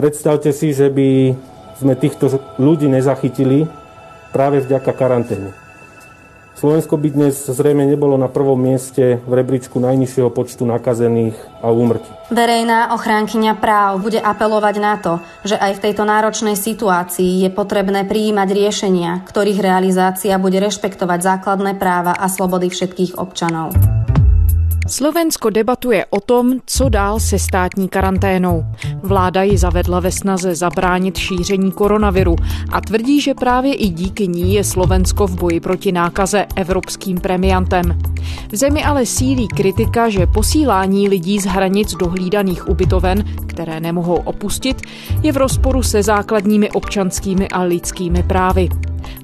Predstavte si, že by sme týchto ľudí nezachytili práve vďaka karanténe. Slovensko by dnes zrejme nebolo na prvom mieste v rebríčku najnižšieho počtu nakazených a úmrtí. Verejná ochránkyňa práv bude apelovať na to, že aj v tejto náročnej situácii je potrebné prijímať riešenia, ktorých realizácia bude rešpektovať základné práva a slobody všetkých občanov. Slovensko debatuje o tom, co dál se státní karanténou. Vláda ji zavedla ve snaze zabránit šíření koronaviru a tvrdí, že právě i díky ní je Slovensko v boji proti nákaze evropským premiantem. V zemi ale sílí kritika, že posílání lidí z hranic do hlídaných ubytoven, které nemohou opustit, je v rozporu se základními občanskými a lidskými právy.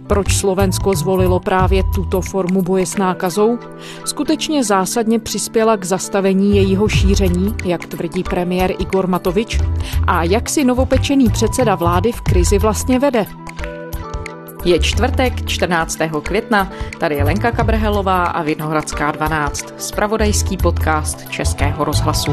Proč Slovensko zvolilo právě tuto formu boje s nákazou? Skutečně zásadně přispěla k zastavení jejího šíření, jak tvrdí premiér Igor Matovič? A jak si novopečený předseda vlády v krizi vlastně vede? Je čtvrtek, 14. května, tady je Lenka Kabrhelová a Vinohradská 12, spravodajský podcast Českého rozhlasu.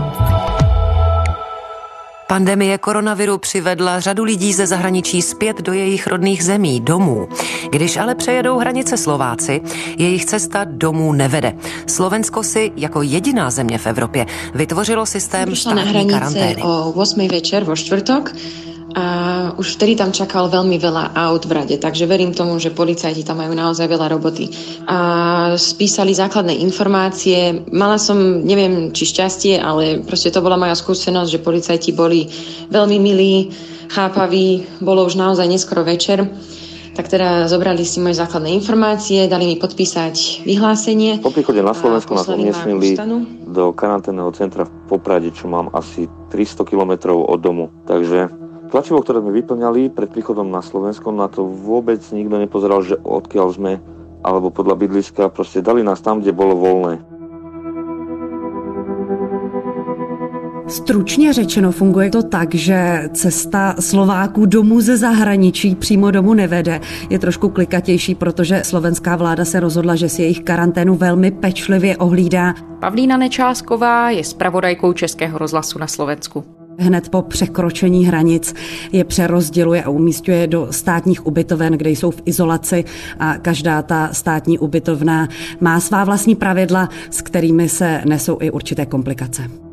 Pandemie koronaviru přivedla řadu lidí ze zahraničí zpět do jejich rodných zemí, domů. Když ale přejedou hranice Slováci, jejich cesta domů nevede. Slovensko si jako jediná země v Evropě vytvořilo systém státní karantény. o 8 večer vo štvrtok a už vtedy tam čakalo veľmi veľa aut v rade, takže verím tomu, že policajti tam majú naozaj veľa roboty. A spísali základné informácie. Mala som, neviem či šťastie, ale proste to bola moja skúsenosť, že policajti boli veľmi milí, chápaví, bolo už naozaj neskoro večer tak teda zobrali si moje základné informácie, dali mi podpísať vyhlásenie. Po príchode na Slovensku nás umiestnili do karanténneho centra v Poprade, čo mám asi 300 kilometrov od domu. Takže Tlačivo, ktoré sme vyplňali pred príchodom na Slovensko, na to vôbec nikto nepozeral, že odkiaľ sme, alebo podľa bydliska, proste dali nás tam, kde bolo voľné. Stručně řečeno funguje to tak, že cesta Slováků domů ze zahraničí přímo domů nevede. Je trošku klikatější, protože slovenská vláda se rozhodla, že si jejich karanténu velmi pečlivě ohlídá. Pavlína Nečásková je spravodajkou Českého rozhlasu na Slovensku. Hned po překročení hranic je přerozděluje a umístuje do státních ubytoven, kde jsou v izolaci a každá ta státní ubytovna má svá vlastní pravidla, s kterými se nesou i určité komplikace.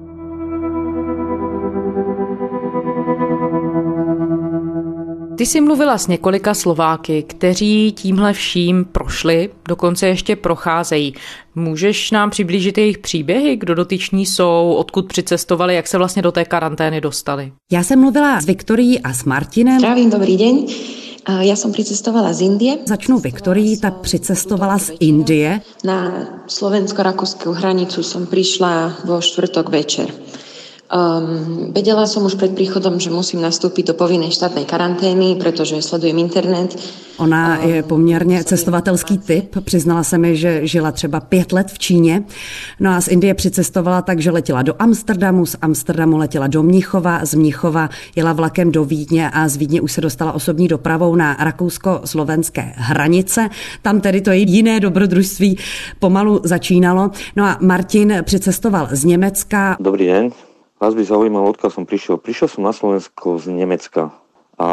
Ty jsi mluvila s několika Slováky, kteří tímhle vším prošli, dokonce ještě procházejí. Můžeš nám přiblížit jejich příběhy, kdo dotyční jsou, odkud přicestovali, jak se vlastně do té karantény dostali? Já jsem mluvila s Viktorií a s Martinem. Zdravím, dobrý den. Já jsem přicestovala z Indie. Začnu Viktorií, ta přicestovala z Indie. Na slovensko-rakúskú hranicu som prišla vo štvrtok večer. Um, vedela som už před príchodom, že musím nastúpiť do povinnej štátnej karantény, protože sledujem internet. Ona um, je poměrně cestovatelský typ. Přiznala se mi, že žila třeba pět let v Číně. No a z Indie přicestovala tak, že letěla do Amsterdamu, z Amsterdamu letěla do Mnichova, z Mnichova jela vlakem do Vídně a z Vídně už se dostala osobní dopravou na rakousko-slovenské hranice. Tam tedy to její jiné dobrodružství pomalu začínalo. No a Martin přicestoval z Německa. Dobrý den, Vás by zaujímalo, odkiaľ som prišiel. Prišiel som na Slovensko z Nemecka a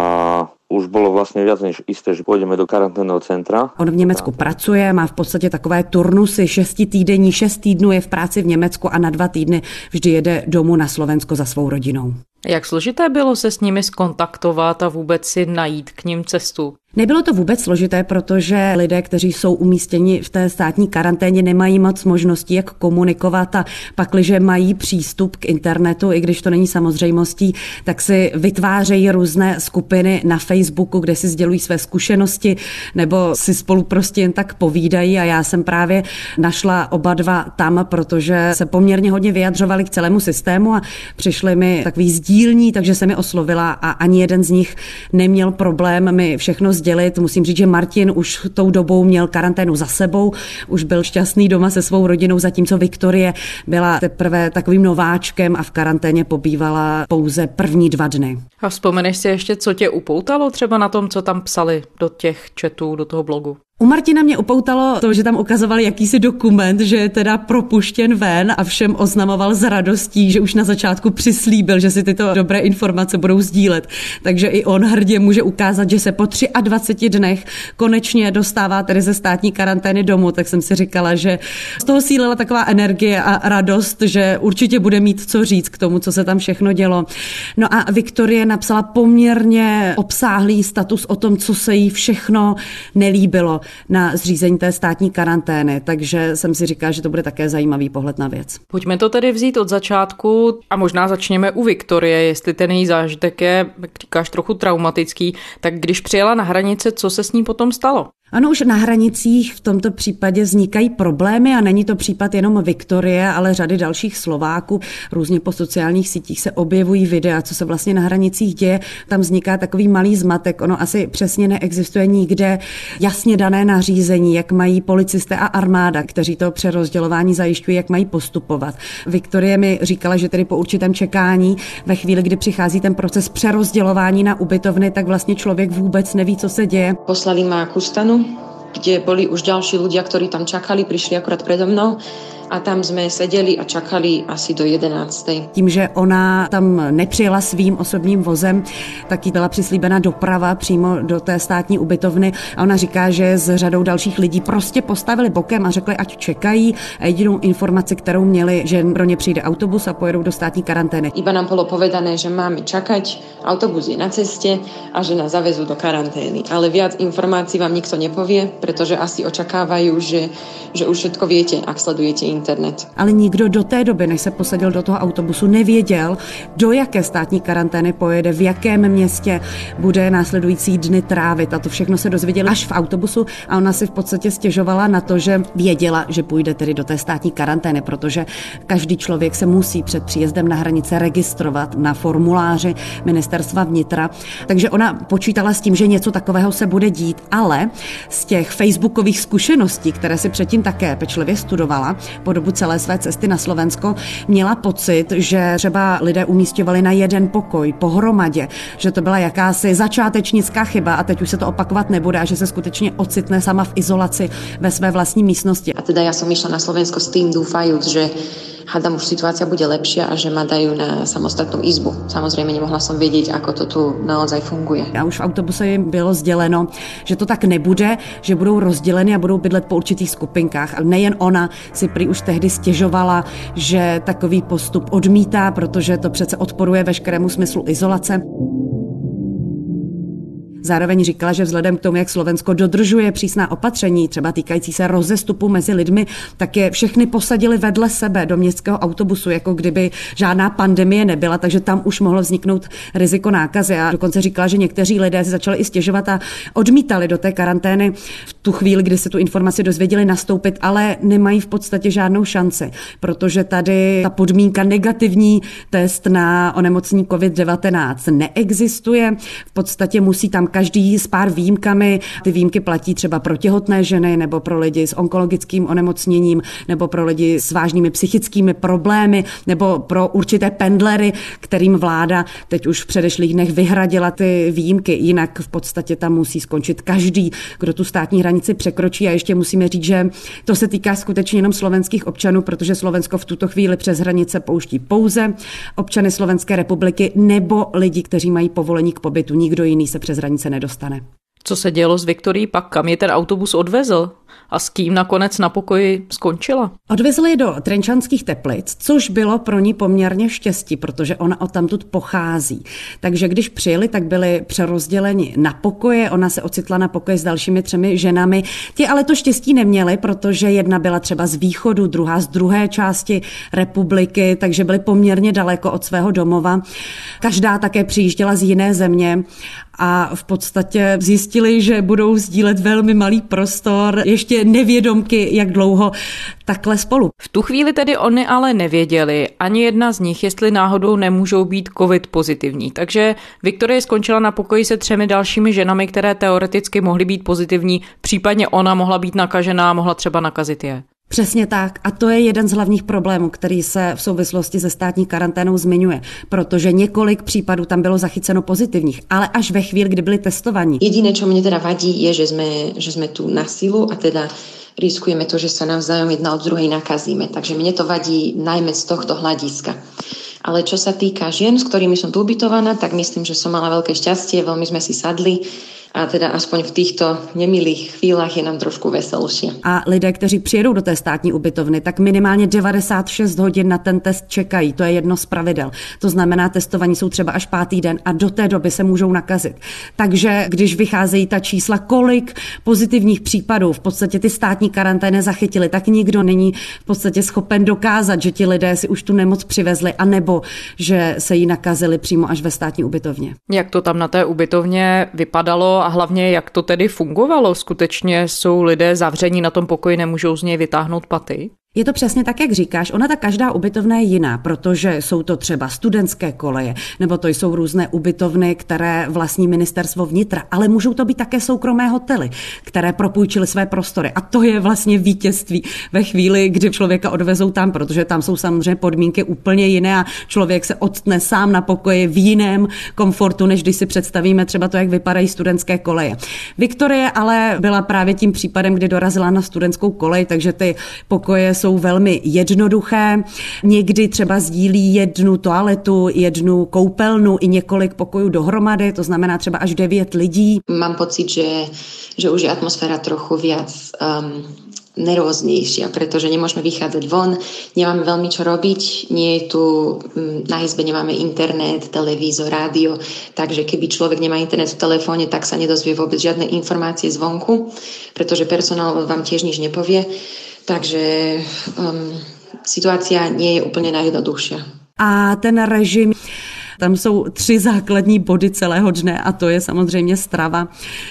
už bylo vlastně viac než isté, že půjdeme do karanténného centra. On v Německu pracuje, má v podstatě takové turnusy šesti týdení, šest týdnů je v práci v Německu a na dva týdny vždy jede domů na Slovensko za svou rodinou. Jak složité bylo se s nimi skontaktovat a vůbec si najít k ním cestu? Nebylo to vůbec složité, protože lidé, kteří jsou umístěni v té státní karanténě, nemají moc možností, jak komunikovat a pakliže mají přístup k internetu, i když to není samozřejmostí, tak si vytvářejí různé skupiny na Facebooku, kde si sdělují své zkušenosti nebo si spolu prostě jen tak povídají. A já jsem právě našla oba dva tam, protože se poměrně hodně vyjadřovali k celému systému a přišli mi takový sdílní, takže se mi oslovila a ani jeden z nich neměl problém mi všechno sdělit. Musím říct, že Martin už tou dobou měl karanténu za sebou, už byl šťastný doma se svou rodinou, zatímco Viktorie byla teprve takovým nováčkem a v karanténě pobývala pouze první dva dny. A vzpomeneš si ještě, co tě upoutalo třeba na tom, co tam psali do těch četů, do toho blogu? U Martina mě upoutalo to, že tam ukazovali jakýsi dokument, že je teda propuštěn ven a všem oznamoval s radostí, že už na začátku přislíbil, že si tyto dobré informace budou sdílet. Takže i on hrdě může ukázat, že se po 23 dnech konečně dostává tedy ze státní karantény domů. Tak jsem si říkala, že z toho sílila taková energie a radost, že určitě bude mít co říct k tomu, co se tam všechno dělo. No a Viktorie napsala poměrně obsáhlý status o tom, co se jí všechno nelíbilo na zřízení té státní karantény, takže jsem si říkala, že to bude také zajímavý pohled na věc. Pojďme to tedy vzít od začátku a možná začněme u Viktorie, jestli ten její zážitek je, jak říkáš, trochu traumatický, tak když přijela na hranice, co se s ní potom stalo? Ano, už na hranicích v tomto případě vznikají problémy a není to případ jenom Viktorie, ale řady dalších Slováků. Různě po sociálních sítích se objevují videa, co se vlastně na hranicích děje. Tam vzniká takový malý zmatek. Ono asi přesně neexistuje nikde jasně dané nařízení, jak mají policisté a armáda, kteří to přerozdělování zajišťují, jak mají postupovat. Viktorie mi říkala, že tedy po určitém čekání, ve chvíli, kdy přichází ten proces přerozdělování na ubytovny, tak vlastně člověk vůbec neví, co se děje. Poslali má k kde boli už ďalší ľudia, ktorí tam čakali, prišli akurát predo mnou a tam jsme seděli a čakali asi do 11. Tím, že ona tam nepřijela svým osobním vozem, tak jí byla přislíbena doprava přímo do té státní ubytovny a ona říká, že s řadou dalších lidí prostě postavili bokem a řekli, ať čekají a jedinou informaci, kterou měli, že pro ně přijde autobus a pojedou do státní karantény. Iba nám bylo povedané, že máme čakať, autobus je na cestě a že nás zavezú do karantény. Ale viac informácií vám nikto nepovie, protože asi očakávají, že, že už všetko viete, ak sledujete internet. Ale nikdo do té doby, než se posadil do toho autobusu, nevěděl, do jaké státní karantény pojede, v jakém městě bude následující dny trávit. A to všechno se dozvěděli až v autobusu a ona si v podstatě stěžovala na to, že věděla, že půjde tedy do té státní karantény, protože každý člověk se musí před příjezdem na hranice registrovat na formuláři ministerstva vnitra. Takže ona počítala s tím, že něco takového se bude dít, ale z těch facebookových zkušeností, které si předtím také pečlivě studovala, po dobu celé své cesty na Slovensko, měla pocit, že třeba lidé umístěvali na jeden pokoj pohromadě, že to byla jakási začátečnická chyba a teď už se to opakovat nebude a že se skutečně ocitne sama v izolaci ve své vlastní místnosti. A teda já jsem išla na Slovensko s tým dúfajúc, že hádam už situácia bude lepšia a že ma dajú na samostatnú izbu. Samozrejme nemohla som vedieť, ako to tu naozaj funguje. A už v autobuse jim bylo sděleno, že to tak nebude, že budou rozděleny a budou bydlet po určitých skupinkách. A nejen ona si prý už tehdy stěžovala, že takový postup odmítá, protože to přece odporuje veškerému smyslu izolace. Zároveň říkala, že vzhledem k tomu, jak Slovensko dodržuje přísná opatření, třeba týkající se rozestupu mezi lidmi, tak je všechny posadili vedle sebe do městského autobusu, jako kdyby žádná pandemie nebyla, takže tam už mohlo vzniknout riziko nákazy. A dokonce říkala, že někteří lidé si začali i stěžovat a odmítali do té karantény v tu chvíli, kdy se tu informaci dozvěděli nastoupit, ale nemají v podstatě žádnou šanci, protože tady ta podmínka negativní test na onemocnění COVID-19 neexistuje. V podstatě musí tam každý s pár výjimkami. Ty výjimky platí třeba pro těhotné ženy nebo pro lidi s onkologickým onemocněním nebo pro lidi s vážnými psychickými problémy nebo pro určité pendlery, kterým vláda teď už v předešlých dnech vyhradila ty výjimky. Jinak v podstatě tam musí skončit každý, kdo tu státní hranici překročí. A ještě musíme říct, že to se týká skutečně jenom slovenských občanů, protože Slovensko v tuto chvíli přes hranice pouští pouze občany Slovenské republiky nebo lidi, kteří mají povolení k pobytu. Nikdo jiný se přes hranice nedostane. Co se dělo s Viktorií pak? Kam je ten autobus odvezl? A s kým nakonec na pokoji skončila? Odvezli do Trenčanských teplic, což bylo pro ní poměrně štěstí, protože ona od tamtud pochází. Takže když přijeli, tak byli přerozděleni na pokoje. Ona se ocitla na pokoji s dalšími třemi ženami. Ti ale to štěstí neměli, protože jedna byla třeba z východu, druhá z druhé části republiky, takže byli poměrně daleko od svého domova. Každá také přijížděla z jiné země a v podstatě zjistili, že budou sdílet velmi malý prostor, ještě nevědomky, jak dlouho takhle spolu. V tu chvíli tedy oni ale nevěděli, ani jedna z nich, jestli náhodou nemůžou být covid pozitivní. Takže Viktorie skončila na pokoji se třemi dalšími ženami, které teoreticky mohly být pozitivní, případně ona mohla být nakažená, mohla třeba nakazit je. Přesně tak. A to je jeden z hlavních problémů, který se v souvislosti se státní karanténou zmiňuje, protože několik případů tam bylo zachyceno pozitivních, ale až ve chvíli, kdy byli testovaní. Jediné, co mě teda vadí, je, že jsme, že jsme tu na sílu a teda riskujeme to, že sa navzájom jedna od druhej nakazíme. Takže mne to vadí najmä z tohto hľadiska. Ale čo sa týka žien, s ktorými som tu ubytovaná, tak myslím, že som mala veľké šťastie, veľmi sme si sadli a teda aspoň v těchto nemilých chvílách je nám trošku veselší. A lidé, kteří přijedou do té státní ubytovny, tak minimálně 96 hodin na ten test čekají. To je jedno z pravidel. To znamená, testovaní jsou třeba až pátý den a do té doby se můžou nakazit. Takže když vycházejí ta čísla, kolik pozitivních případů v podstatě ty státní karantény zachytili, tak nikdo není v podstatě schopen dokázat, že ti lidé si už tu nemoc přivezli, anebo že se jí nakazili přímo až ve státní ubytovně. Jak to tam na té ubytovně vypadalo a hlavně jak to tedy fungovalo? Skutečně jsou lidé zavření na tom pokoji, nemůžou z něj vytáhnout paty? Je to přesně tak, jak říkáš. Ona ta každá ubytovna je jiná, protože jsou to třeba studentské koleje, nebo to jsou různé ubytovny, které vlastní ministerstvo vnitra, ale můžou to být také soukromé hotely, které propůjčily své prostory. A to je vlastně vítězství ve chvíli, kdy člověka odvezou tam, protože tam jsou samozřejmě podmínky úplně jiné a člověk se odtne sám na pokoji v jiném komfortu, než když si představíme třeba to, jak vypadají studentské koleje. Viktorie ale byla právě tím případem, kdy dorazila na studentskou kolej, takže ty pokoje jsou jsou velmi jednoduché. Někdy třeba sdílí jednu toaletu, jednu koupelnu i několik pokojů dohromady, to znamená třeba až devět lidí. Mám pocit, že, že už je atmosféra trochu viac um, nervóznejšia, pretože nemôžeme vychádzať von, nemáme veľmi čo robiť, nie je tu, mm, na izbe nemáme internet, televízor, rádio, takže keby človek nemá internet v telefóne, tak sa nedozvie vôbec žiadne informácie zvonku, pretože personál vám tiež nič nepovie. Takže um, situácia nie je úplne. A ten režim tam jsou tři základní body celého dne a to je samozřejmě strava,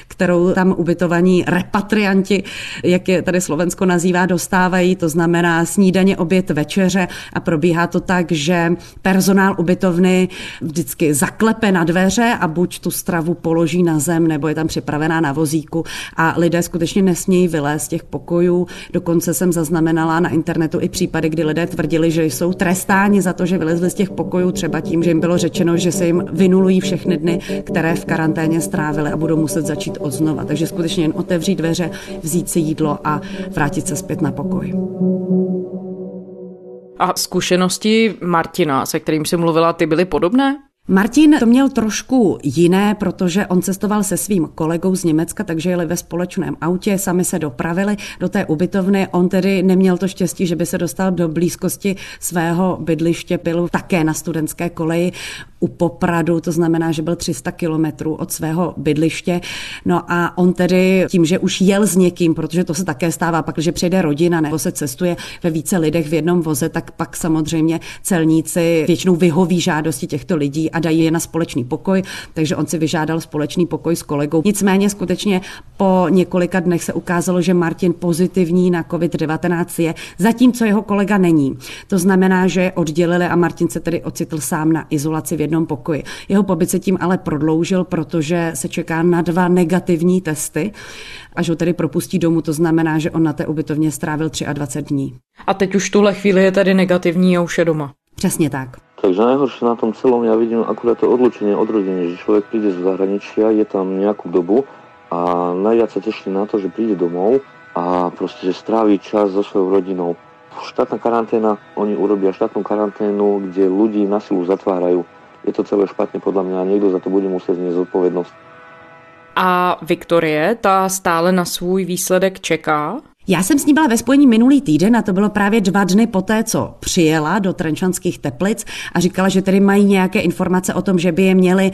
kterou tam ubytovaní repatrianti, jak je tady Slovensko nazývá, dostávají, to znamená snídaně, oběd, večeře a probíhá to tak, že personál ubytovny vždycky zaklepe na dveře a buď tu stravu položí na zem, nebo je tam připravená na vozíku a lidé skutečně nesmějí vylézt z těch pokojů. Dokonce jsem zaznamenala na internetu i případy, kdy lidé tvrdili, že jsou trestáni za to, že vylezli z těch pokojů třeba tím, že jim bylo řečeno, řečeno, že se jim vynulují všechny dny, které v karanténě strávili a budou muset začít od znova. Takže skutečně jen otevřít dveře, vzít si jídlo a vrátit se zpět na pokoj. A zkušenosti Martina, se kterým jsi mluvila, ty byly podobné? Martin to měl trošku jiné, protože on cestoval se svým kolegou z Německa, takže jeli ve společném autě, sami se dopravili do té ubytovny. On tedy neměl to štěstí, že by se dostal do blízkosti svého bydliště, byl také na studentské koleji u Popradu, to znamená, že byl 300 kilometrů od svého bydliště. No a on tedy tím, že už jel s někým, protože to se také stává, pak, když přijde rodina nebo se cestuje ve více lidech v jednom voze, tak pak samozřejmě celníci většinou vyhoví žádosti těchto lidí a dají je na společný pokoj, takže on si vyžádal společný pokoj s kolegou. Nicméně skutečně po několika dnech se ukázalo, že Martin pozitivní na COVID-19 je, zatímco jeho kolega není. To znamená, že je oddělili a Martin se tedy ocitl sám na izolaci v jednom pokoji. Jeho pobyt se tím ale prodloužil, protože se čeká na dva negativní testy, až ho tedy propustí domů, to znamená, že on na té ubytovně strávil 23 dní. A teď už tuhle chvíli je tedy negativní a už je doma. Přesně tak. Takže najhoršie na tom celom ja vidím akurát to odlučenie, odrodenie, že človek príde z zahraničia, je tam nejakú dobu a najviac sa teší na to, že príde domov a proste, že stráví čas so svojou rodinou. Štátna karanténa, oni urobia štátnu karanténu, kde ľudí na silu zatvárajú. Je to celé špatne podľa mňa a niekto za to bude musieť znieť zodpovednosť. A Viktorie, ta stále na svůj výsledek čeká? Já jsem s ní byla ve spojení minulý týden a to bylo právě dva dny poté, co přijela do Trenčanských teplic a říkala, že tedy mají nějaké informace o tom, že by je měli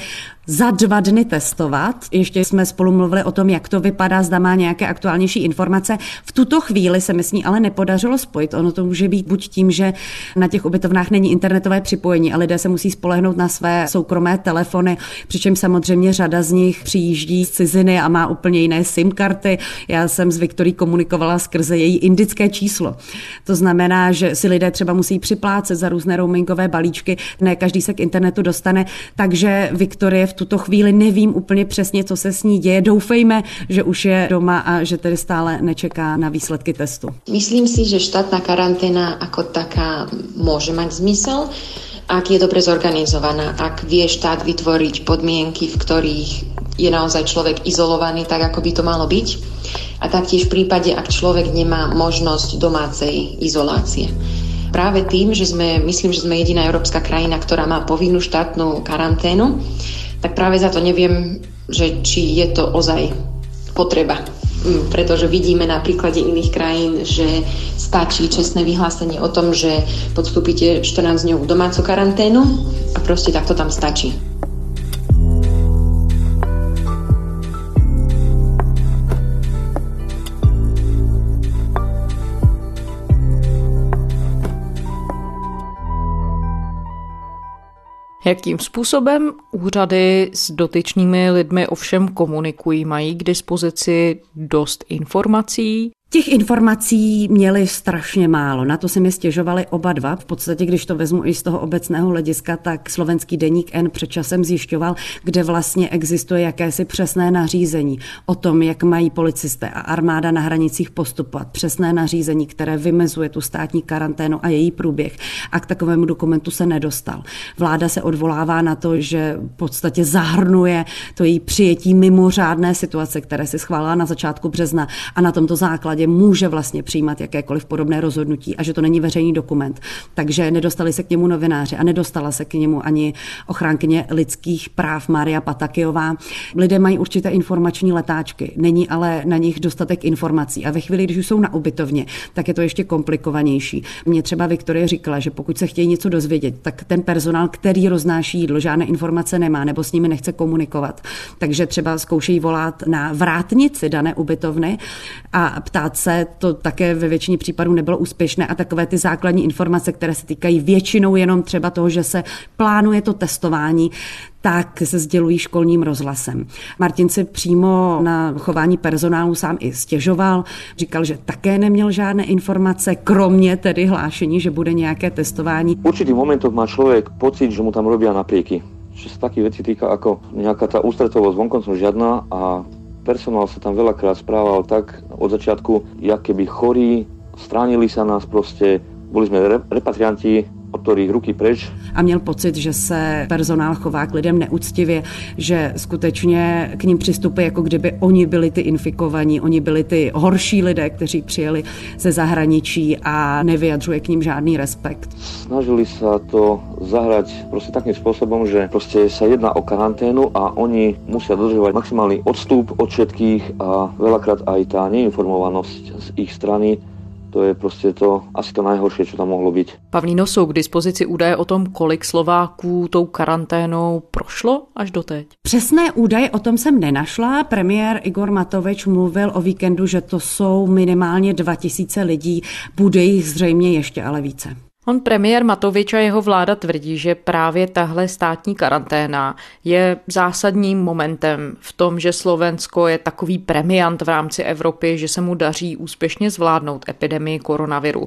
za dva dny testovat. Ještě jsme spolu mluvili o tom, jak to vypadá, zda má nějaké aktuálnější informace. V tuto chvíli se mi s ní ale nepodařilo spojit. Ono to může být buď tím, že na těch ubytovnách není internetové připojení a lidé se musí spolehnout na své soukromé telefony, přičemž samozřejmě řada z nich přijíždí z ciziny a má úplně jiné SIM karty. Já jsem s Viktorí komunikovala skrze její indické číslo. To znamená, že si lidé třeba musí připlácet za různé roamingové balíčky, ne každý se k internetu dostane, takže Viktorie v tuto chvíli nevím úplně přesně, co se s ní děje. Doufejme, že už je doma a že tedy stále nečeká na výsledky testu. Myslím si, že štátna karanténa ako taká môže mať zmysel, ak je dobre zorganizovaná, ak vie štát vytvoriť podmienky, v ktorých je naozaj človek izolovaný tak, ako by to malo byť. A taktiež v prípade, ak človek nemá možnosť domácej izolácie. Práve tým, že sme, myslím, že sme jediná európska krajina, ktorá má povinnú štátnu karanténu, tak práve za to neviem, že či je to ozaj potreba mm, pretože vidíme na príklade iných krajín, že stačí čestné vyhlásenie o tom, že podstúpite 14 dňov domácu karanténu a proste takto tam stačí. Jakým způsobem úřady s dotyčnými lidmi ovšem komunikují? Mají k dispozici dost informací? Těch informací měli strašně málo. Na to se mi stěžovali oba dva. V podstatě, když to vezmu i z toho obecného hlediska, tak slovenský deník N před časem zjišťoval, kde vlastně existuje jakési přesné nařízení o tom, jak mají policisté a armáda na hranicích postupovat. Přesné nařízení, které vymezuje tu státní karanténu a její průběh. A k takovému dokumentu se nedostal. Vláda se odvolává na to, že v podstatě zahrnuje to její přijetí mimořádné situace, které si schválila na začátku března a na tomto základě základě může vlastně přijímat jakékoliv podobné rozhodnutí a že to není veřejný dokument. Takže nedostali se k němu novináři a nedostala se k němu ani ochránkyně lidských práv Maria Patakijová. Lidé mají určité informační letáčky, není ale na nich dostatek informací a ve chvíli, když už jsou na ubytovně, tak je to ještě komplikovanější. Mě třeba Viktorie říkala, že pokud se chtějí něco dozvědět, tak ten personál, který roznáší jídlo, žádné informace nemá nebo s nimi nechce komunikovat. Takže třeba zkoušejí volat na vrátnici dané ubytovny a ptát práce, to také ve většině případů nebylo úspěšné a takové ty základní informace, které se týkají většinou jenom třeba toho, že se plánuje to testování, tak se sdělují školním rozhlasem. Martin si přímo na chování personálu sám i stěžoval, říkal, že také neměl žádné informace, kromě tedy hlášení, že bude nějaké testování. V určitých momentoch má člověk pocit, že mu tam robí naprieky. Čo sa takých vecí týka ako nejaká tá ústretovosť vonkoncom žiadna a personál sa tam veľakrát správal tak od začiatku, jak keby chorí, stránili sa nás proste, boli sme repatrianti, ktorých ruky preč. A měl pocit, že se personál chová k lidem neúctivě, že skutečně k ním přistupuje, jako kdyby oni byli ty infikovaní, oni byli ty horší lidé, kteří přijeli ze zahraničí a nevyjadřuje k ním žádný respekt. Snažili sa to zahrať prostě takým spôsobom, že prostě sa jedná o karanténu a oni musia dodržovať maximálny odstup od všetkých a veľakrát aj tá neinformovanosť z ich strany to je prostě to asi to nejhorší, co tam mohlo být. Pavlíno, jsou k dispozici údaje o tom, kolik Slováků tou karanténou prošlo až doteď? Přesné údaje o tom jsem nenašla. Premiér Igor Matovič mluvil o víkendu, že to jsou minimálně 2000 lidí, bude jich zřejmě ještě ale více. On premiér Matovič a jeho vláda tvrdí, že právě tahle státní karanténa je zásadním momentem v tom, že Slovensko je takový premiant v rámci Evropy, že se mu daří úspěšně zvládnout epidemii koronaviru.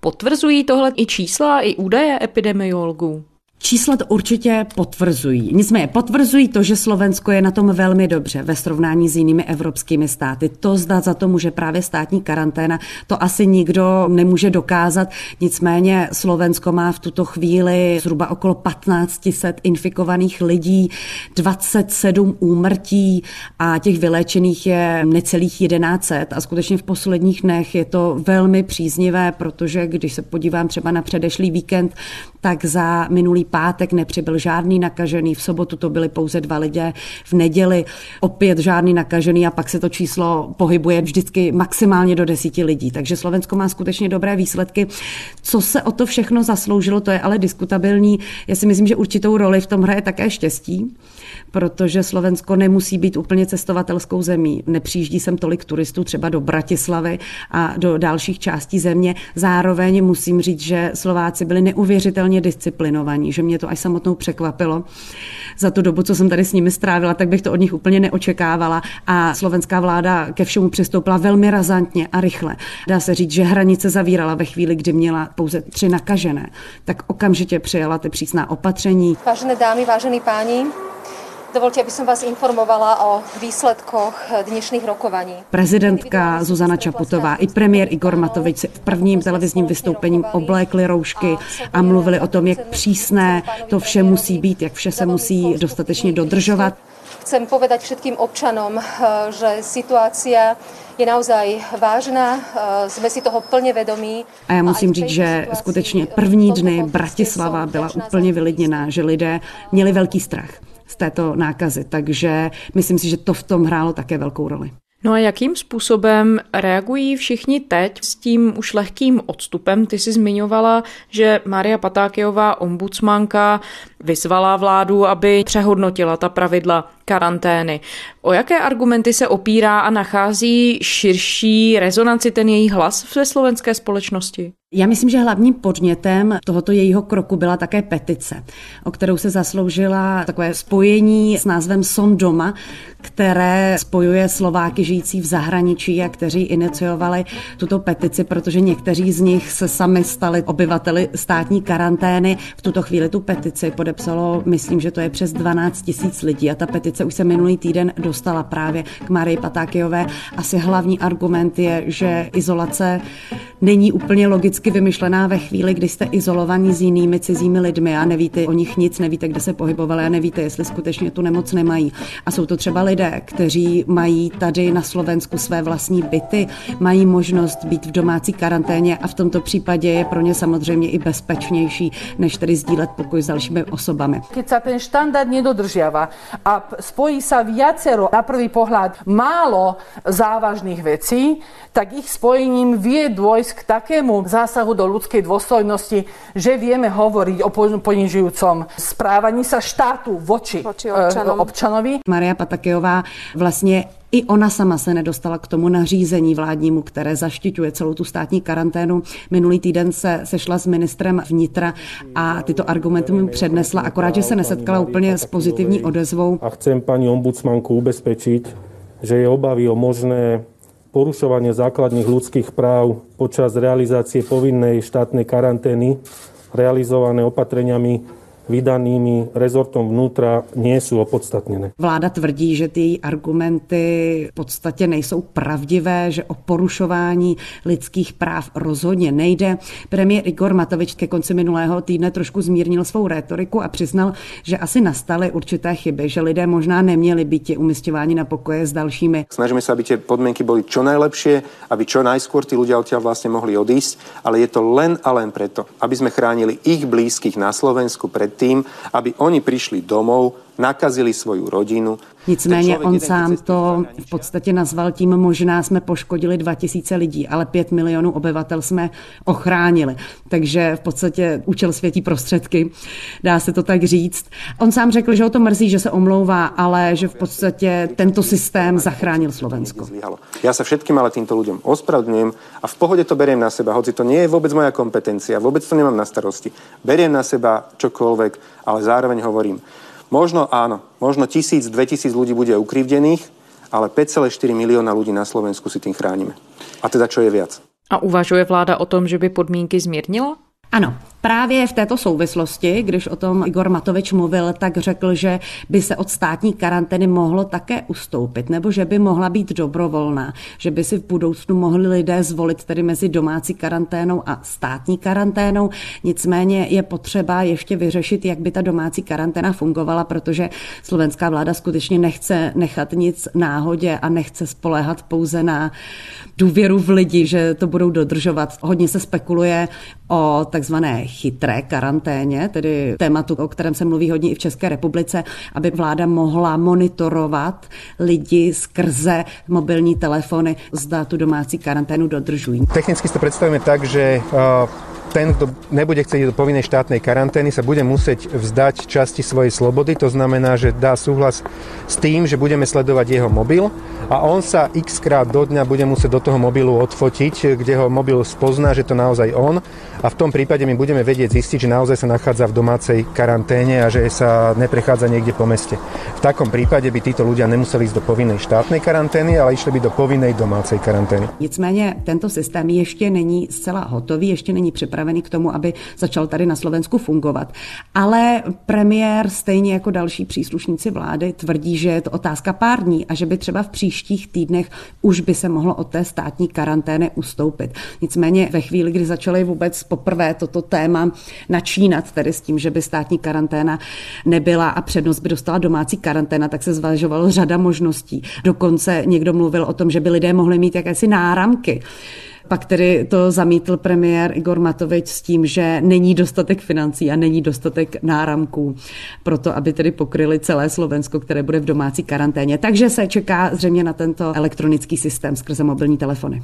Potvrzují tohle i čísla, i údaje epidemiologů? Čísla to určitě potvrzují. Nicméně potvrzují to, že Slovensko je na tom velmi dobře ve srovnání s jinými evropskými státy. To zda za to může právě státní karanténa, to asi nikdo nemůže dokázat. Nicméně Slovensko má v tuto chvíli zhruba okolo 1500 infikovaných lidí, 27 úmrtí a těch vyléčených je necelých 1100 a skutečně v posledních dnech je to velmi příznivé, protože když se podívám třeba na předešlý víkend, tak za minulý pátek nepřibyl žádný nakažený, v sobotu to byly pouze dva lidé, v neděli opět žádný nakažený a pak se to číslo pohybuje vždycky maximálně do desíti lidí. Takže Slovensko má skutečně dobré výsledky. Co se o to všechno zasloužilo, to je ale diskutabilní. Já si myslím, že určitou roli v tom hraje také štěstí protože Slovensko nemusí být úplně cestovatelskou zemí. Nepřijíždí sem tolik turistů třeba do Bratislavy a do dalších částí země. Zároveň musím říct, že Slováci byli neuvěřitelně disciplinovaní, že mě to až samotnou překvapilo. Za tu dobu, co jsem tady s nimi strávila, tak bych to od nich úplně neočekávala. A slovenská vláda ke všemu přistoupila velmi razantně a rychle. Dá se říct, že hranice zavírala ve chvíli, kdy měla pouze tři nakažené. Tak okamžitě přijala ty přísná opatření. Vážené dámy, vážení páni, Dovolte, aby som vás informovala o výsledkoch dnešných rokovaní. Prezidentka Zuzana Čaputová i premiér Igor Matovič si v prvním televizním vystoupením oblékli roušky a mluvili o tom, jak přísné to vše musí být, jak vše se musí dostatečně dodržovat. Chcem povedať všetkým občanom, že situácia je naozaj vážná, jsme si toho plně vědomí. A já musím říct, že skutečně první dny Bratislava byla úplně vylidněná, že lidé měli velký strach z této nákazy, takže myslím si, že to v tom hrálo také velkou roli. No a jakým způsobem reagují všichni teď s tím už lehkým odstupem? Ty jsi zmiňovala, že Maria Patákiová, ombudsmanka, vyzvala vládu, aby přehodnotila ta pravidla karantény. O jaké argumenty se opírá a nachází širší rezonanci ten její hlas ve slovenské společnosti? Já myslím, že hlavním podnětem tohoto jejího kroku byla také petice, o kterou se zasloužila takové spojení s názvem Son doma, které spojuje Slováky žijící v zahraničí a kteří iniciovali tuto petici, protože někteří z nich se sami stali obyvateli státní karantény. V tuto chvíli tu petici podepsalo, myslím, že to je přes 12 tisíc lidí a ta petice už se minulý týden dostala právě k Marii Patákiové. Asi hlavní argument je, že izolace není úplně logicky vymyšlená ve chvíli, kdy jste izolovaní s jinými cizími lidmi a nevíte o nich nic, nevíte, kde se pohybovali a nevíte, jestli skutečně tu nemoc nemají. A jsou to třeba lidé, kteří mají tady na Slovensku své vlastní byty, mají možnost být v domácí karanténě a v tomto případě je pro ně samozřejmě i bezpečnější, než tedy sdílet pokoj s dalšími osobami. Keď sa ten štandard nedodržiava a spojí sa viacero na prvý pohľad málo závažných vecí, tak ich spojením vie dôjsť k takému zásahu do ľudskej dôstojnosti, že vieme hovoriť o ponižujúcom správaní sa štátu voči, voči občanom. občanovi. Maria Patakejová vlastně i ona sama se nedostala k tomu nařízení vládnímu, které zaštiťuje celou tu státní karanténu. Minulý týden se sešla s ministrem vnitra a tyto argumenty mu přednesla, akorát, že se nesetkala úplně s pozitivní odezvou. A chcem paní ombudsmanku ubezpečiť, že je obavy o možné porušovanie základných ľudských práv počas realizácie povinnej štátnej karantény realizované opatreniami vydanými rezortom vnútra nie sú opodstatnené. Vláda tvrdí, že ty argumenty v podstatě nejsou pravdivé, že o porušování lidských práv rozhodně nejde. Premiér Igor Matovič ke konci minulého týdne trošku zmírnil svou rétoriku a přiznal, že asi nastaly určité chyby, že lidé možná neměli být umisťováni na pokoje s dalšími. Snažíme se, aby tie podmienky boli čo najlepšie, aby čo najskôr tí ľudia odtiaľ vlastne mohli odísť, ale je to len a len preto, aby sme chránili ich blízkych na Slovensku pred tým, aby oni prišli domov, nakazili svoju rodinu. Nicméně on sám to v podstatě nazval tím, možná jsme poškodili 2000 lidí, ale 5 milionů obyvatel jsme ochránili. Takže v podstatě účel světí prostředky, dá se to tak říct. On sám řekl, že ho to mrzí, že se omlouvá, ale že v podstatě tento systém zachránil Slovensko. Já se všetkým ale týmto ľuďom ospravedlňujem a v pohode to beriem na seba, hoci to nie je vôbec moja kompetencia, vôbec to nemám na starosti. Beriem na seba čokoľvek, ale zároveň hovorím, Možno áno, možno tisíc, dve tisíc ľudí bude ukrivdených, ale 5,4 milióna ľudí na Slovensku si tým chránime. A teda čo je viac? A uvažuje vláda o tom, že by podmínky zmírnila? Ano, Právě v této souvislosti, když o tom Igor Matovič mluvil, tak řekl, že by se od státní karantény mohlo také ustoupit, nebo že by mohla být dobrovolná, že by si v budoucnu mohli lidé zvolit tedy mezi domácí karanténou a státní karanténou. Nicméně je potřeba ještě vyřešit, jak by ta domácí karanténa fungovala, protože slovenská vláda skutečně nechce nechat nic náhodě a nechce spoléhat pouze na důvěru v lidi, že to budou dodržovat. Hodně se spekuluje o takzvané chytré karanténě, tedy tématu, o kterém se mluví hodně i v České republice, aby vláda mohla monitorovat lidi skrze mobilní telefony, zda tu domácí karanténu dodržují. Technicky si to představíme tak, že uh ten, kto nebude chcieť do povinnej štátnej karantény, sa bude musieť vzdať časti svojej slobody. To znamená, že dá súhlas s tým, že budeme sledovať jeho mobil a on sa x krát do dňa bude musieť do toho mobilu odfotiť, kde ho mobil spozná, že to naozaj on a v tom prípade my budeme vedieť zistiť, že naozaj sa nachádza v domácej karanténe a že sa neprechádza niekde po meste. V takom prípade by títo ľudia nemuseli ísť do povinnej štátnej karantény, ale išli by do povinnej domácej karantény. Nicméně tento systém ještě není zcela hotový, ještě není připravený připravený k tomu, aby začal tady na Slovensku fungovat. Ale premiér, stejně jako další příslušníci vlády, tvrdí, že je to otázka pár dní a že by třeba v příštích týdnech už by se mohlo od té státní karantény ustoupit. Nicméně ve chvíli, kdy začaly vůbec poprvé toto téma načínat, tedy s tím, že by státní karanténa nebyla a přednost by dostala domácí karanténa, tak se zvažovalo řada možností. Dokonce někdo mluvil o tom, že by lidé mohli mít jakési náramky. Pak tedy to zamítl premiér Igor Matovič s tím, že není dostatek financí a není dostatek náramků pro to, aby tedy pokryli celé Slovensko, které bude v domácí karanténě. Takže se čeká zřejmě na tento elektronický systém skrze mobilní telefony.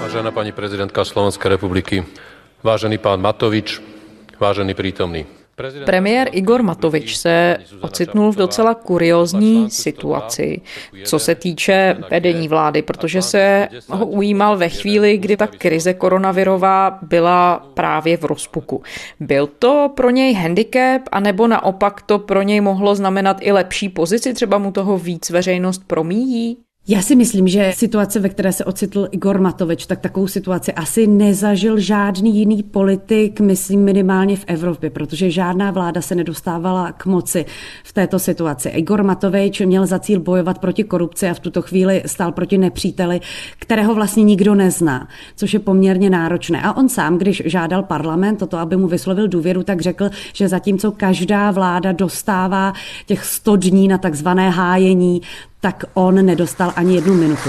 Vážená pani prezidentka Slovenskej republiky, vážený pán Matovič, vážený prítomný. Premiér Igor Matovič se ocitnul v docela kuriozní situaci, co se týče vedení vlády, protože se ho ujímal ve chvíli, kdy ta krize koronavirová byla právě v rozpuku. Byl to pro něj handicap, anebo naopak to pro něj mohlo znamenat i lepší pozici, třeba mu toho víc veřejnost promíjí? Já si myslím, že situace, ve které se ocitl Igor Matovič, tak takovou situaci asi nezažil žádný jiný politik, myslím minimálně v Evropě, protože žádná vláda se nedostávala k moci v této situaci. Igor Matovič měl za cíl bojovat proti korupci a v tuto chvíli stál proti nepříteli, kterého vlastně nikdo nezná, což je poměrně náročné. A on sám, když žádal parlament toto, aby mu vyslovil důvěru, tak řekl, že zatímco každá vláda dostává těch 100 dní na takzvané hájení, tak on nedostal ani jednu minutu.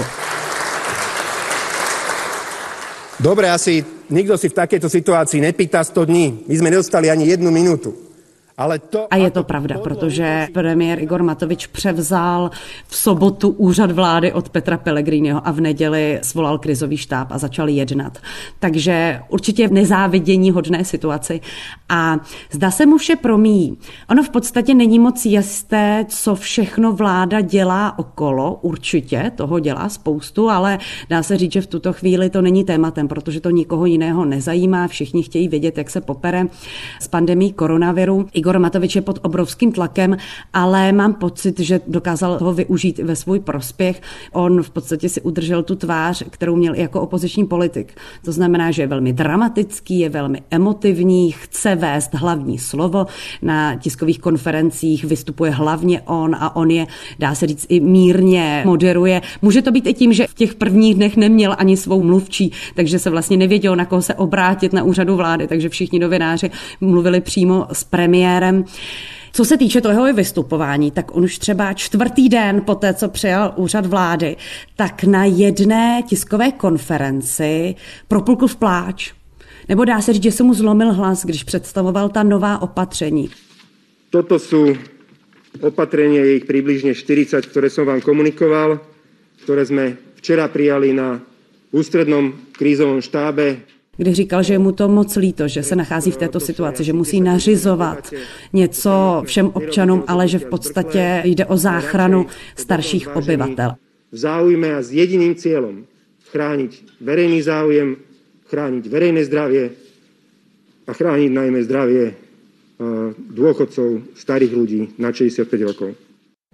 Dobre, asi nikto si v takejto situácii nepýta 100 dní. My sme nedostali ani jednu minútu. Ale to, a je to pravda, protože premiér Igor Matovič převzal v sobotu úřad vlády od Petra Pellegriniho a v neděli svolal krizový štáb a začal jednat. Takže určitě v nezávidění hodné situaci. A zda se mu vše promíjí. Ono v podstatě není moc jisté, co všechno vláda dělá okolo. Určitě toho dělá spoustu, ale dá se říct, že v tuto chvíli to není tématem, protože to nikoho jiného nezajímá. Všichni chtějí vědět, jak se popere s pandemí koronaviru. Igor Matovič je pod obrovským tlakem, ale mám pocit, že dokázal toho využít ve svůj prospěch. On v podstatě si udržel tu tvář, kterou měl jako opoziční politik. To znamená, že je velmi dramatický, je velmi emotivní, chce vést hlavní slovo. Na tiskových konferencích vystupuje hlavně on a on je, dá se říct, i mírně moderuje. Může to být i tím, že v těch prvních dnech neměl ani svou mluvčí, takže se vlastně nevěděl, na koho se obrátit na úřadu vlády, takže všichni novináři mluvili přímo s premiérem premiérem. Co se týče toho vystupování, tak on už třeba čtvrtý den po té, co přijal úřad vlády, tak na jedné tiskové konferenci propulkl v pláč. Nebo dá se říct, že se mu zlomil hlas, když představoval ta nová opatření. Toto jsou opatrenia, je ich přibližně 40, které jsem vám komunikoval, které jsme včera přijali na ústrednom krízovom štábe kdy říkal, že je mu to moc líto, že se nachází v této situaci, že musí nařizovat něco všem občanům, ale že v podstatě jde o záchranu starších obyvatel. V záujme a s jediným cílem chránit verejný záujem, chránit verejné zdravie a chránit najmä zdravie dôchodcov, starých lidí na 65 rokov.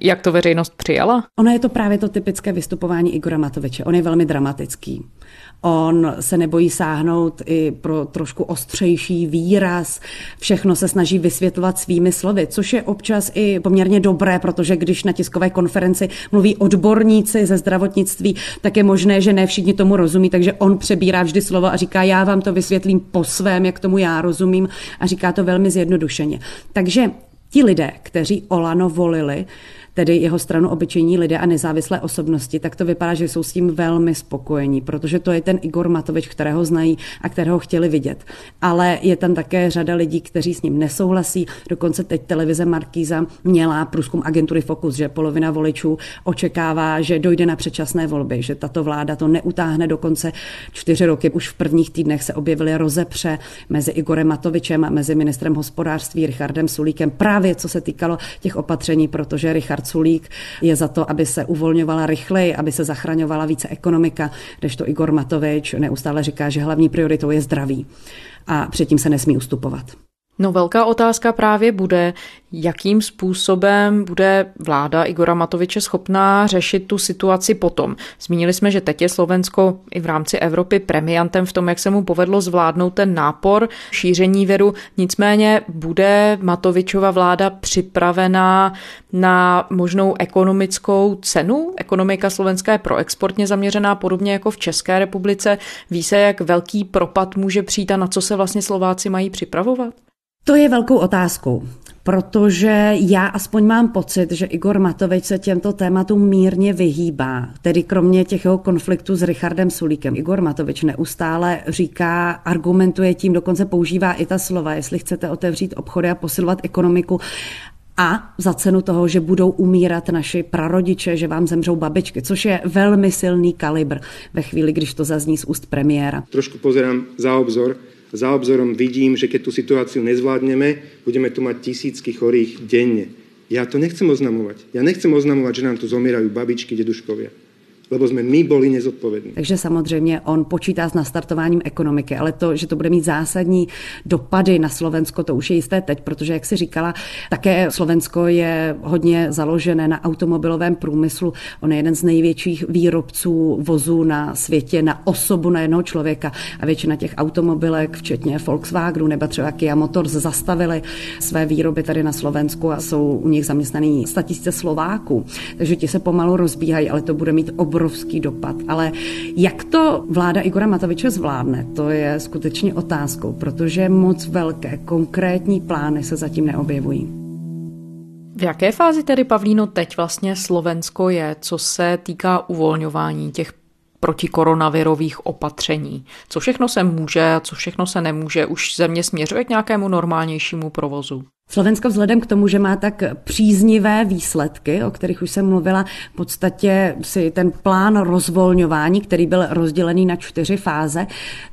Jak to veřejnost přijala? Ono je to právě to typické vystupování Igora Matoviče. On je velmi dramatický. On se nebojí sáhnout i pro trošku ostřejší výraz. Všechno se snaží vysvětlovat svými slovy, což je občas i poměrně dobré, protože když na tiskové konferenci mluví odborníci ze zdravotnictví, tak je možné, že ne všichni tomu rozumí, takže on přebírá vždy slovo a říká, já vám to vysvětlím po svém, jak tomu já rozumím a říká to velmi zjednodušeně. Takže ti lidé, kteří Olano volili, tedy jeho stranu obyčejní lidé a nezávislé osobnosti, tak to vypadá, že jsou s tím velmi spokojení, protože to je ten Igor Matovič, kterého znají a kterého chtěli vidět. Ale je tam také řada lidí, kteří s ním nesouhlasí. Dokonce teď televize Markíza měla průzkum agentury Focus, že polovina voličů očekává, že dojde na předčasné volby, že tato vláda to neutáhne do konce čtyři roky. Už v prvních týdnech se objevily rozepře mezi Igorem Matovičem a mezi ministrem hospodářství Richardem Sulíkem právě co se týkalo těch opatření, protože Richard Sulík je za to, aby se uvolňovala rychleji, aby se zachraňovala více ekonomika, kdežto Igor Matovič neustále říká, že hlavní prioritou je zdraví a předtím se nesmí ustupovat. No velká otázka právě bude, jakým způsobem bude vláda Igora Matoviče schopná řešit tu situaci potom. Zmínili jsme, že teď je Slovensko i v rámci Evropy premiantem v tom, jak se mu povedlo zvládnout ten nápor šíření věru. Nicméně bude Matovičova vláda připravená na možnou ekonomickou cenu? Ekonomika slovenská je proexportně zaměřená, podobně jako v České republice. Ví se, jak velký propad může přijít a na co se vlastně Slováci mají připravovat? To je velkou otázkou, protože já aspoň mám pocit, že Igor Matovič se těmto tématům mírně vyhýbá, tedy kromě těch jeho konfliktů s Richardem Sulíkem. Igor Matovič neustále říká, argumentuje tím, dokonce používá i ta slova, jestli chcete otevřít obchody a posilovat ekonomiku, a za cenu toho, že budou umírat naši prarodiče, že vám zemřou babičky, což je velmi silný kalibr ve chvíli, když to zazní z úst premiéra. Trošku pozerám za obzor za obzorom vidím, že keď tú situáciu nezvládneme, budeme tu mať tisícky chorých denne. Ja to nechcem oznamovať. Ja nechcem oznamovať, že nám tu zomierajú babičky, deduškovia lebo jsme my byli nezodpovědní. Takže samozřejmě on počítá s nastartováním ekonomiky, ale to, že to bude mít zásadní dopady na Slovensko, to už je jisté teď, protože, jak si říkala, také Slovensko je hodně založené na automobilovém průmyslu. On je jeden z největších výrobců vozů na světě na osobu na jednoho člověka a většina těch automobilek, včetně Volkswagenu nebo třeba Kia Motors, zastavili své výroby tady na Slovensku a jsou u nich zaměstnaný statisíce Slováků. Takže ti se pomalu rozbíhají, ale to bude mít obrovský obrovský dopad. Ale jak to vláda Igora Matoviče zvládne, to je skutečně otázkou, protože moc velké konkrétní plány se zatím neobjevují. V jaké fázi tedy, Pavlíno, teď vlastně Slovensko je, co se týká uvolňování těch protikoronavirových opatření. Co všechno se může a co všechno se nemůže? Už země směřuje k nějakému normálnějšímu provozu? Slovensko vzhledem k tomu, že má tak příznivé výsledky, o kterých už jsem mluvila, v podstatě si ten plán rozvolňování, který byl rozdělený na čtyři fáze,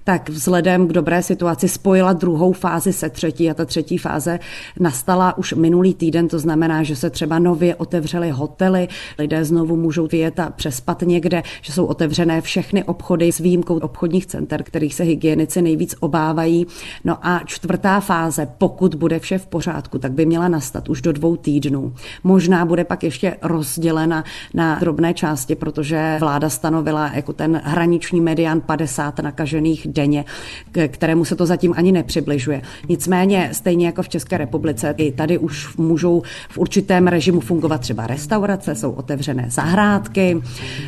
tak vzhledem k dobré situaci spojila druhou fázi se třetí a ta třetí fáze nastala už minulý týden, to znamená, že se třeba nově otevřely hotely, lidé znovu můžou vyjet a přespat někde, že jsou otevřené všechny obchody s výjimkou obchodních center, kterých se hygienici nejvíc obávají. No a čtvrtá fáze, pokud bude vše v pořádku, pořádku, tak by měla nastat už do dvou týdnů. Možná bude pak ještě rozdělena na drobné části, protože vláda stanovila jako ten hraniční median 50 nakažených denně, k kterému se to zatím ani nepřibližuje. Nicméně, stejně jako v České republice, i tady už můžou v určitém režimu fungovat třeba restaurace, jsou otevřené zahrádky,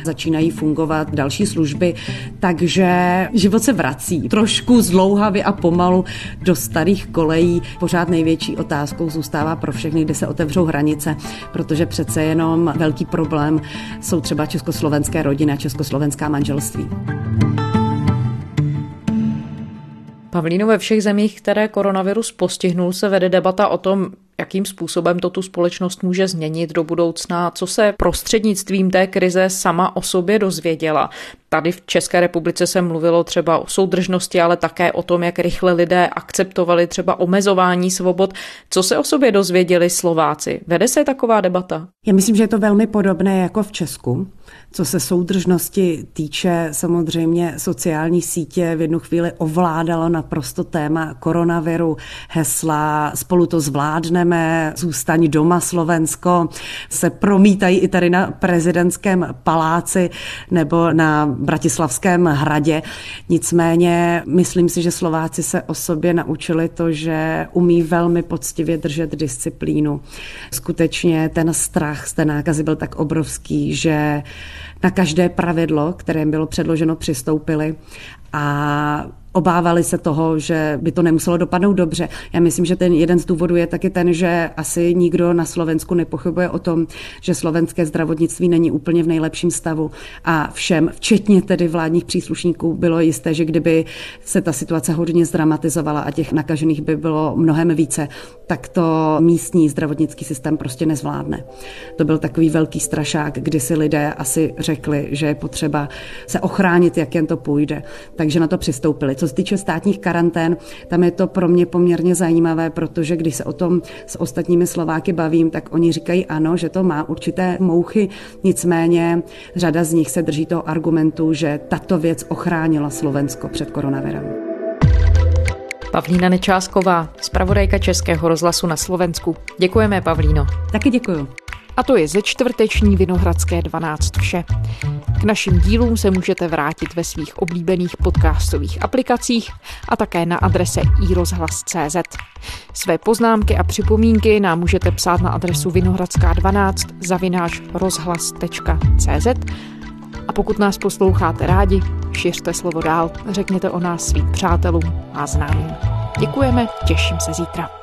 začínají fungovat další služby, takže život se vrací trošku zlouhavě a pomalu do starých kolejí. Pořád největší otázka otázkou zůstává pro všechny, kdy se otevřou hranice, protože přece jenom velký problém jsou třeba československé rodiny a československá manželství. Pavlíno, ve všech zemích, které koronavirus postihnul, se vede debata o tom, jakým způsobem to tu společnost může změnit do budoucna, co se prostřednictvím té krize sama o sobě dozvěděla. Tady v České republice se mluvilo třeba o soudržnosti, ale také o tom, jak rychle lidé akceptovali třeba omezování svobod. Co se o sobě dozvěděli Slováci? Vede se taková debata? Já myslím, že je to velmi podobné jako v Česku. Co se soudržnosti týče, samozřejmě sociální sítě v jednu chvíli ovládalo naprosto téma koronaviru, hesla spolu to zvládneme, zůstaň doma Slovensko, se promítají i tady na prezidentském paláci nebo na Bratislavském hradě. Nicméně myslím si, že Slováci se o sobě naučili to, že umí velmi poctivě držet disciplínu. Skutečně ten strach z té nákazy byl tak obrovský, že na každé pravidlo, které bylo předloženo, přistoupili a obávali se toho, že by to nemuselo dopadnout dobře. Já myslím, že ten jeden z důvodů je taky ten, že asi nikdo na Slovensku nepochybuje o tom, že slovenské zdravotnictví není úplně v nejlepším stavu a všem, včetně tedy vládních příslušníků, bylo jisté, že kdyby se ta situace hodně zdramatizovala a těch nakažených by bylo mnohem více, tak to místní zdravotnický systém prostě nezvládne. To byl takový velký strašák, kdy si lidé asi řekli, že je potřeba se ochránit, jak jen to půjde. Takže na to přistoupili. Co se týče státních karantén, tam je to pro mě poměrně zajímavé, protože když se o tom s ostatními Slováky bavím, tak oni říkají ano, že to má určité mouchy, nicméně řada z nich se drží toho argumentu, že tato věc ochránila Slovensko před koronavirem. Pavlína Nečásková, zpravodajka Českého rozhlasu na Slovensku. Děkujeme, Pavlíno. Taky děkuju. A to je ze čtvrteční Vinohradské 12 vše. K našim dílům se můžete vrátit ve svých oblíbených podcastových aplikacích a také na adrese iRozhlas.cz. Své poznámky a připomínky nám můžete psát na adresu vinohradská12 zavináč rozhlas.cz a pokud nás posloucháte rádi, šiřte slovo dál, řekněte o nás svým přátelům a známým. Děkujeme, těším se zítra.